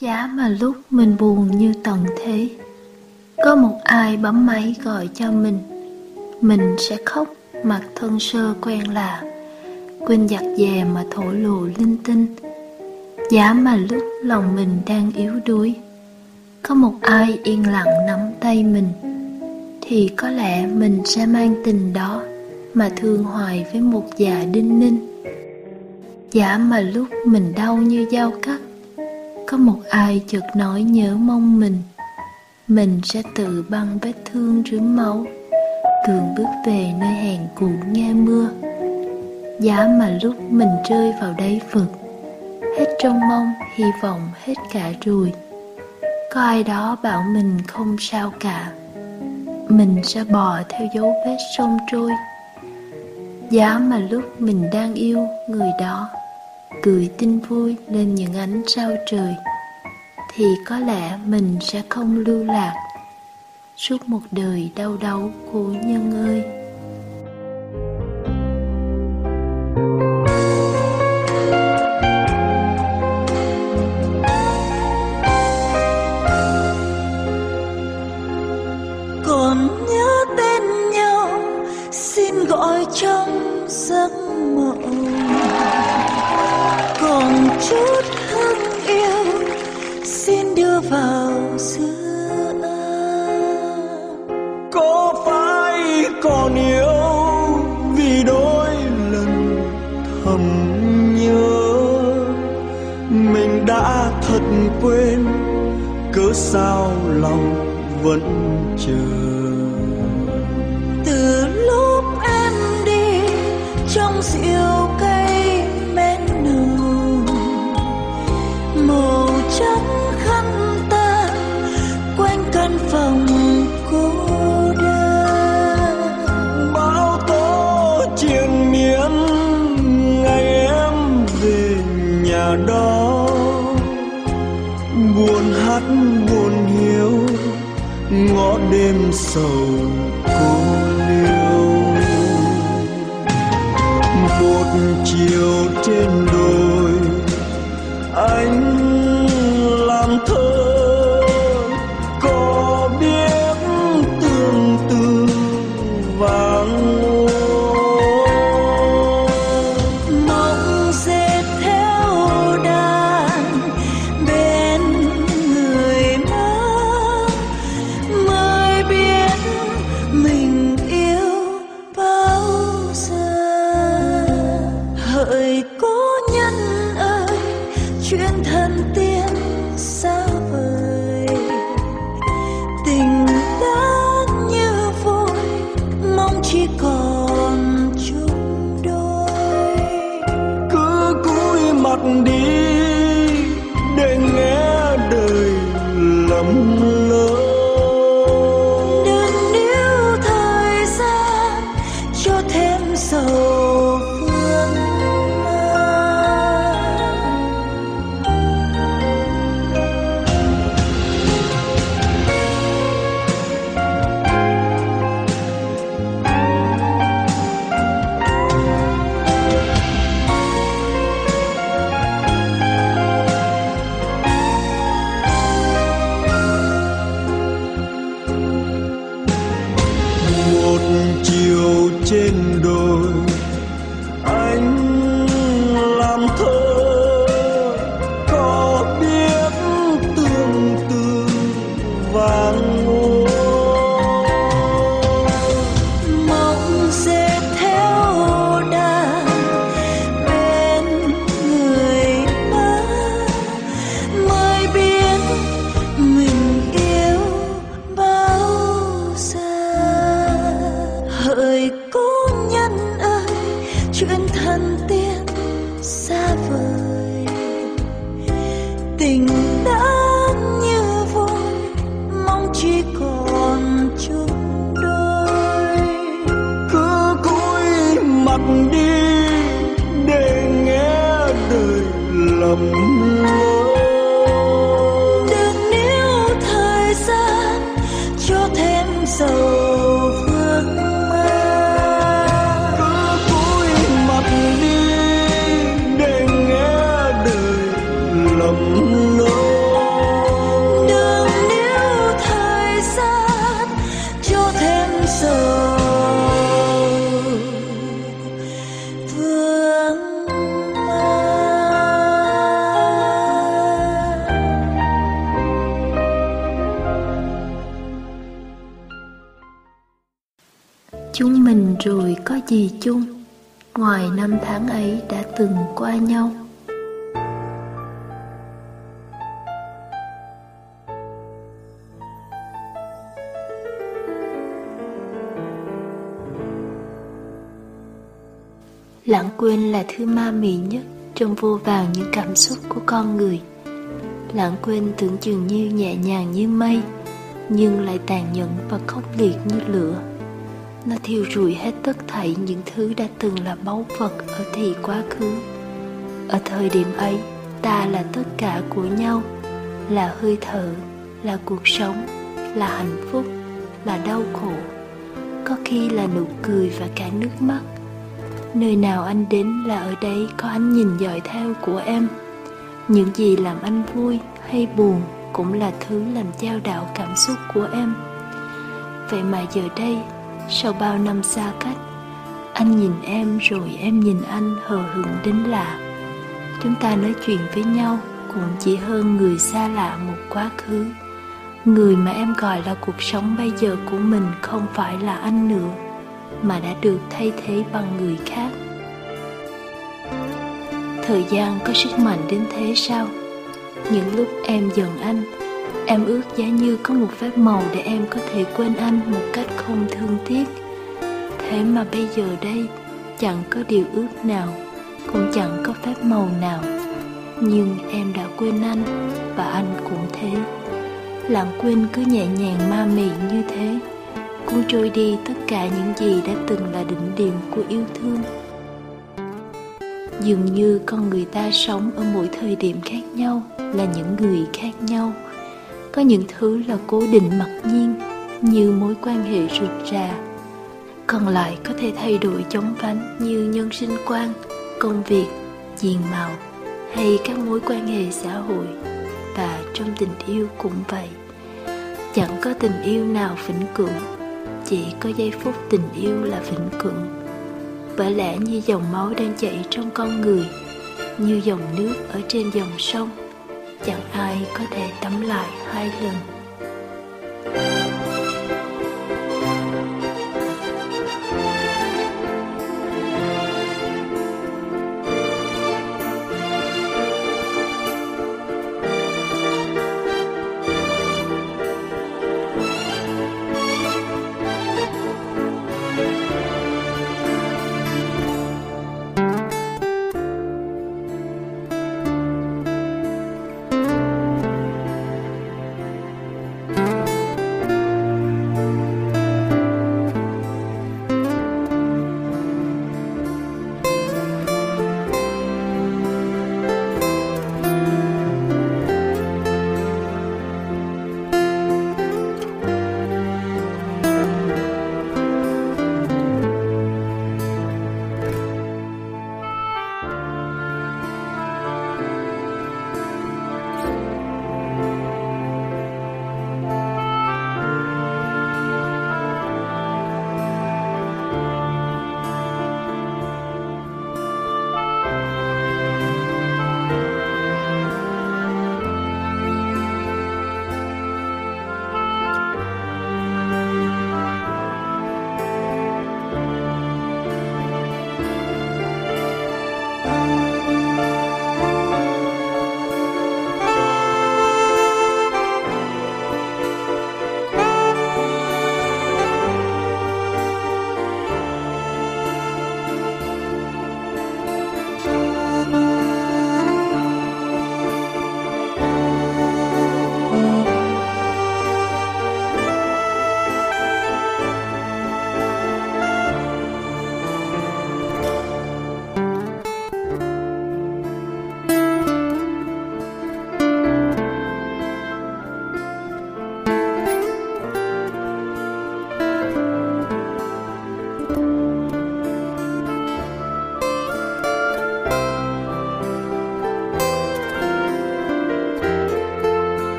Giá mà lúc mình buồn như tận thế, Có một ai bấm máy gọi cho mình Mình sẽ khóc mặt thân sơ quen lạ Quên giặt dè mà thổ lộ linh tinh. Giá mà lúc lòng mình đang yếu đuối, Có một ai yên lặng nắm tay mình, Thì có lẽ mình sẽ mang tình đó Mà thương hoài với một già đinh ninh. Giả mà lúc mình đau như dao cắt có một ai chợt nói nhớ mong mình. Mình sẽ tự băng vết thương rướm máu Cường bước về nơi hèn cũ nghe mưa. Giá mà lúc mình rơi vào đáy vực Hết trông mong, hy vọng hết cả rồi. Có ai đó bảo mình không sao cả Mình sẽ bò theo dấu vết sông trôi. Giá mà lúc mình đang yêu người đó cười tin vui lên những ánh sao trời, thì có lẽ mình sẽ không lưu lạc suốt một đời đau đớn cô nhân ơi. Còn nhớ tên nhau, xin gọi trong giấc mộng chút hương yêu xin đưa vào giữa có phải còn yêu vì đôi lần thầm nhớ? Mình đã thật quên cớ sao lòng vẫn chờ? Từ lúc em đi trong rượu đêm gì chung, ngoài năm tháng ấy đã từng qua nhau. Lãng quên là thứ ma mị nhất trong vô vàng những cảm xúc của con người. Lãng quên tưởng chừng như nhẹ nhàng như mây, nhưng lại tàn nhẫn và khốc liệt như lửa nó thiêu rụi hết tất thảy những thứ đã từng là báu vật ở thì quá khứ. Ở thời điểm ấy, ta là tất cả của nhau, là hơi thở, là cuộc sống, là hạnh phúc, là đau khổ. Có khi là nụ cười và cả nước mắt. Nơi nào anh đến là ở đấy có ánh nhìn dõi theo của em. Những gì làm anh vui hay buồn cũng là thứ làm trao đảo cảm xúc của em. Vậy mà giờ đây sau bao năm xa cách, anh nhìn em rồi em nhìn anh hờ hững đến lạ. Chúng ta nói chuyện với nhau cũng chỉ hơn người xa lạ một quá khứ. Người mà em gọi là cuộc sống bây giờ của mình không phải là anh nữa, mà đã được thay thế bằng người khác. Thời gian có sức mạnh đến thế sao? Những lúc em giận anh em ước giá như có một phép màu để em có thể quên anh một cách không thương tiếc. Thế mà bây giờ đây, chẳng có điều ước nào, cũng chẳng có phép màu nào. Nhưng em đã quên anh, và anh cũng thế. Lãng quên cứ nhẹ nhàng ma mị như thế, cuốn trôi đi tất cả những gì đã từng là đỉnh điểm của yêu thương. Dường như con người ta sống ở mỗi thời điểm khác nhau, là những người khác nhau có những thứ là cố định mặc nhiên, như mối quan hệ rượt rà. Còn lại có thể thay đổi chóng vánh như nhân sinh quan, công việc, diện mạo, hay các mối quan hệ xã hội. Và trong tình yêu cũng vậy. Chẳng có tình yêu nào vĩnh cửu, chỉ có giây phút tình yêu là vĩnh cửu. Bởi lẽ như dòng máu đang chảy trong con người, như dòng nước ở trên dòng sông chẳng ai có thể tắm lại hai lần.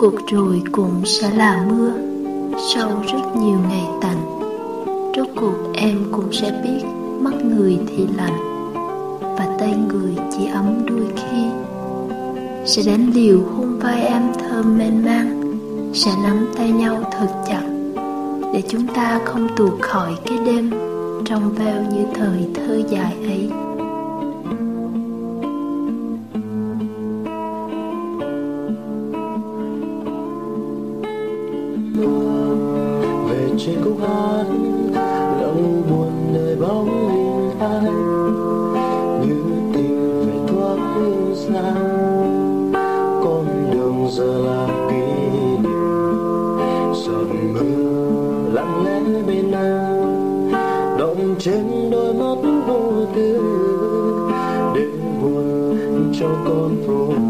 Cuộc rồi cũng sẽ là mưa. Sau rất nhiều ngày tạnh, rốt cuộc em cũng sẽ biết mắt người thì lạnh và tay người chỉ ấm đôi khi. Sẽ đánh liều hôn vai em thơm mênh mang sẽ nắm tay nhau thật chặt để chúng ta không tuột khỏi cái đêm trong veo như thời thơ dài ấy. trên đôi mắt vô tư để buồn cho con vô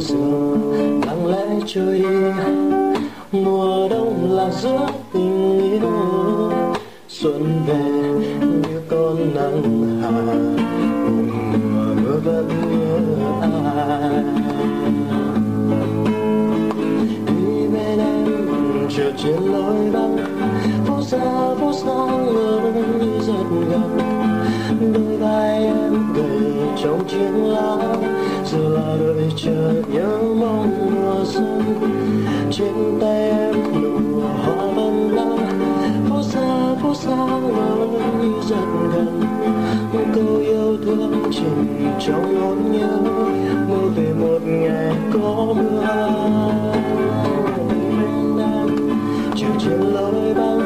giọt lặng lẽ trôi đi mùa đông là giữa tình yêu. Xuân về như con nắng hà mùa mưa vẫn nhớ ai đi bên em chờ trên lối băng phố xa phố xa ngỡ như rất gần đôi vai em gầy trong chiếc lá giờ là đợi chờ nhớ mong mùa xuân. Trên tay em nụ hoa vẫn nắng phố xa phố xa ngỡ như dần gần. Một câu yêu thương chỉ trong nỗi nhớ mơ về một ngày có mưa. Chiều trên lối băng.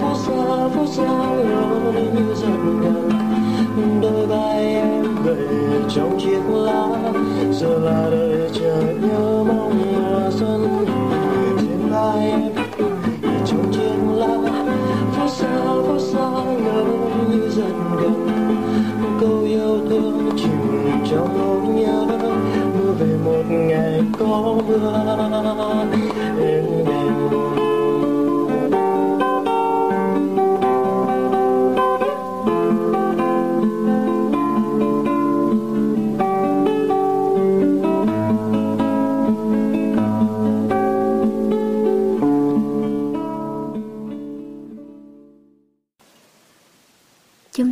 Phố xa phố xa ngỡ như dần gần đôi vai em gầy trong chiếc lá. Giờ là đời chờ nhớ mong mùa xuân trên vai em trong chiếc lá. Phố xa phố xa ngỡ như dần gần. Một câu yêu thương chìm trong nỗi nhớ. Mưa về một ngày có mưa, em đêm buồn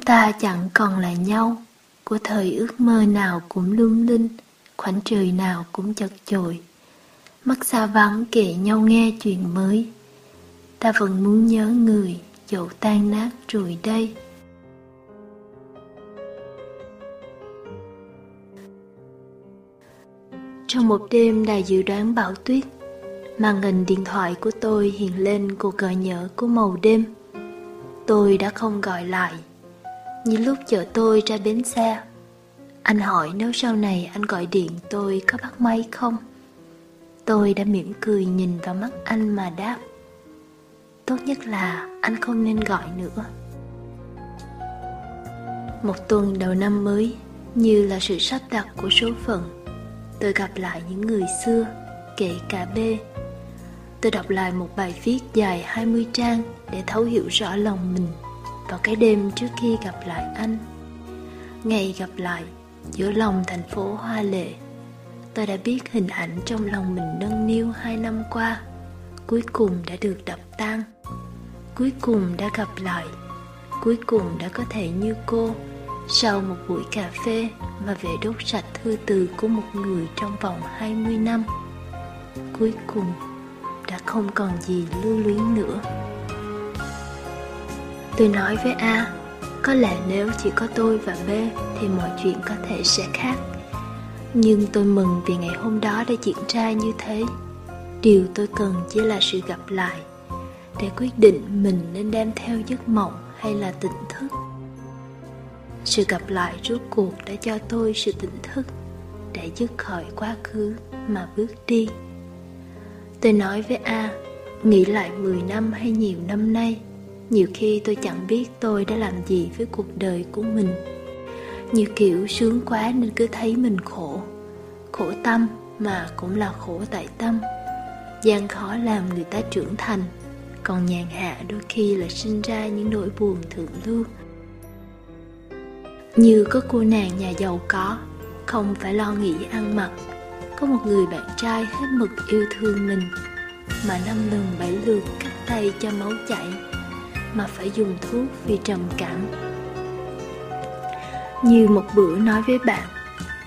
ta chẳng còn là nhau. Của thời ước mơ nào cũng lung linh, khoảnh trời nào cũng chật chội. Mắt xa vắng kể nhau nghe chuyện mới. Ta vẫn muốn nhớ người dẫu tan nát rồi đây. Trong một đêm đài dự đoán bão tuyết, màn hình điện thoại của tôi hiện lên cuộc gọi nhỡ của màu đêm. Tôi đã không gọi lại như lúc chở tôi ra bến xe, anh hỏi nếu sau này anh gọi điện tôi có bắt máy không? Tôi đã mỉm cười nhìn vào mắt anh mà đáp, tốt nhất là anh không nên gọi nữa. Một tuần đầu năm mới, như là sự sắp đặt của số phận, tôi gặp lại những người xưa, kể cả B. Tôi đọc lại một bài viết dài 20 trang để thấu hiểu rõ lòng mình vào cái đêm trước khi gặp lại anh. Ngày gặp lại, giữa lòng thành phố hoa lệ, tôi đã biết hình ảnh trong lòng mình nâng niu hai năm qua, cuối cùng đã được đập tan, cuối cùng đã gặp lại, cuối cùng đã có thể như cô, sau một buổi cà phê mà về đốt sạch thư từ của một người trong vòng 20 năm, cuối cùng đã không còn gì lưu luyến nữa tôi nói với a, có lẽ nếu chỉ có tôi và b thì mọi chuyện có thể sẽ khác. Nhưng tôi mừng vì ngày hôm đó đã diễn ra như thế. Điều tôi cần chỉ là sự gặp lại, để quyết định mình nên đem theo giấc mộng hay là tỉnh thức. Sự gặp lại rốt cuộc đã cho tôi sự tỉnh thức để dứt khỏi quá khứ mà bước đi. Tôi nói với a, nghĩ lại 10 năm hay nhiều năm nay nhiều khi tôi chẳng biết tôi đã làm gì với cuộc đời của mình. Như kiểu sướng quá nên cứ thấy mình khổ. Khổ tâm mà cũng là khổ tại tâm. Gian khó làm người ta trưởng thành. Còn nhàn hạ đôi khi là sinh ra những nỗi buồn thượng lưu. Như có cô nàng nhà giàu có, không phải lo nghĩ ăn mặc. Có một người bạn trai hết mực yêu thương mình, mà năm lần bảy lượt cắt tay cho máu chảy mà phải dùng thuốc vì trầm cảm. Như một bữa nói với bạn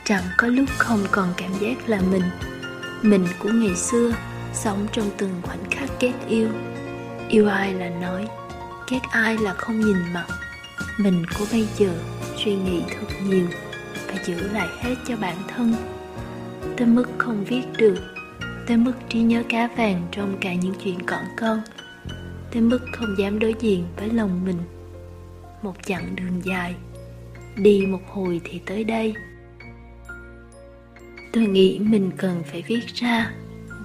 rằng có lúc không còn cảm giác là mình. Mình của ngày xưa sống trong từng khoảnh khắc ghét yêu. Yêu ai là nói ghét ai là không nhìn mặt. Mình của bây giờ suy nghĩ thật nhiều và giữ lại hết cho bản thân. Tới mức không viết được, tới mức trí nhớ cá vàng trong cả những chuyện cỏn con tới mức không dám đối diện với lòng mình. Một chặng đường dài, đi một hồi thì tới đây. Tôi nghĩ mình cần phải viết ra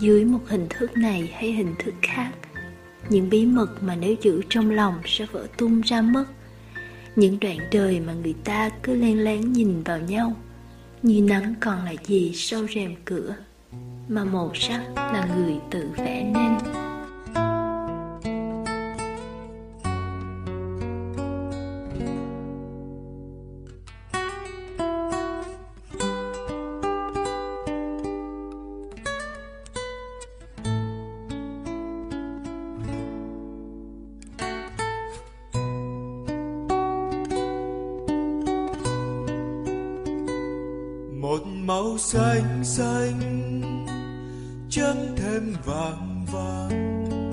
dưới một hình thức này hay hình thức khác. Những bí mật mà nếu giữ trong lòng sẽ vỡ tung ra mất. Những đoạn đời mà người ta cứ len lén nhìn vào nhau, như nắng còn là gì sau rèm cửa, mà màu sắc là người tự vẽ nên. Chấm thêm vàng vàng.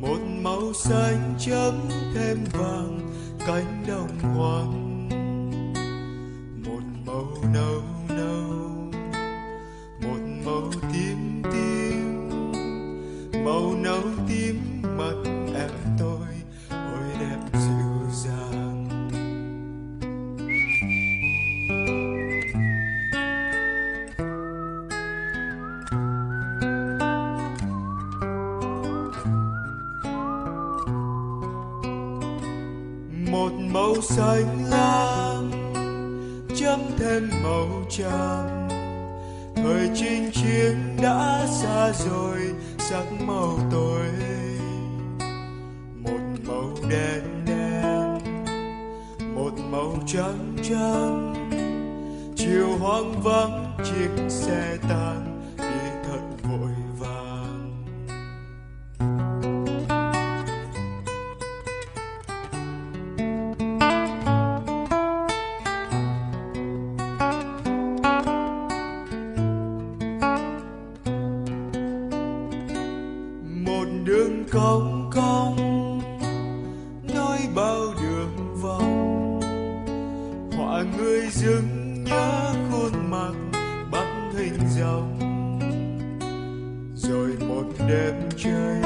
Một màu xanh chấm thêm vàng cánh đồng hoang màu trắng. Thời chinh chiến đã xa rồi, sắc màu tối. Một màu đen đen, một màu trắng trắng. Chiều hoang vắng, chiếc xe tăng người dưng nhớ khuôn mặt bắt hình dòng. Rồi một đêm trời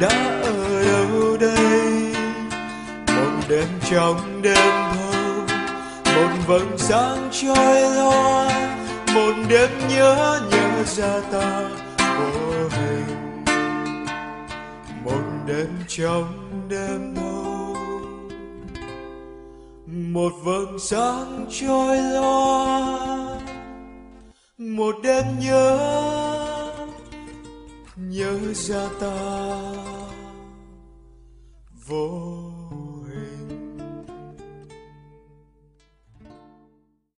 đã ở đâu đây? Một đêm trong đêm thâu, một vầng sáng trôi loa, một đêm nhớ nhớ ra ta vô hình một đêm trong đêm thâu, một vầng sáng trôi lo một đêm nhớ nhớ ra ta. Vô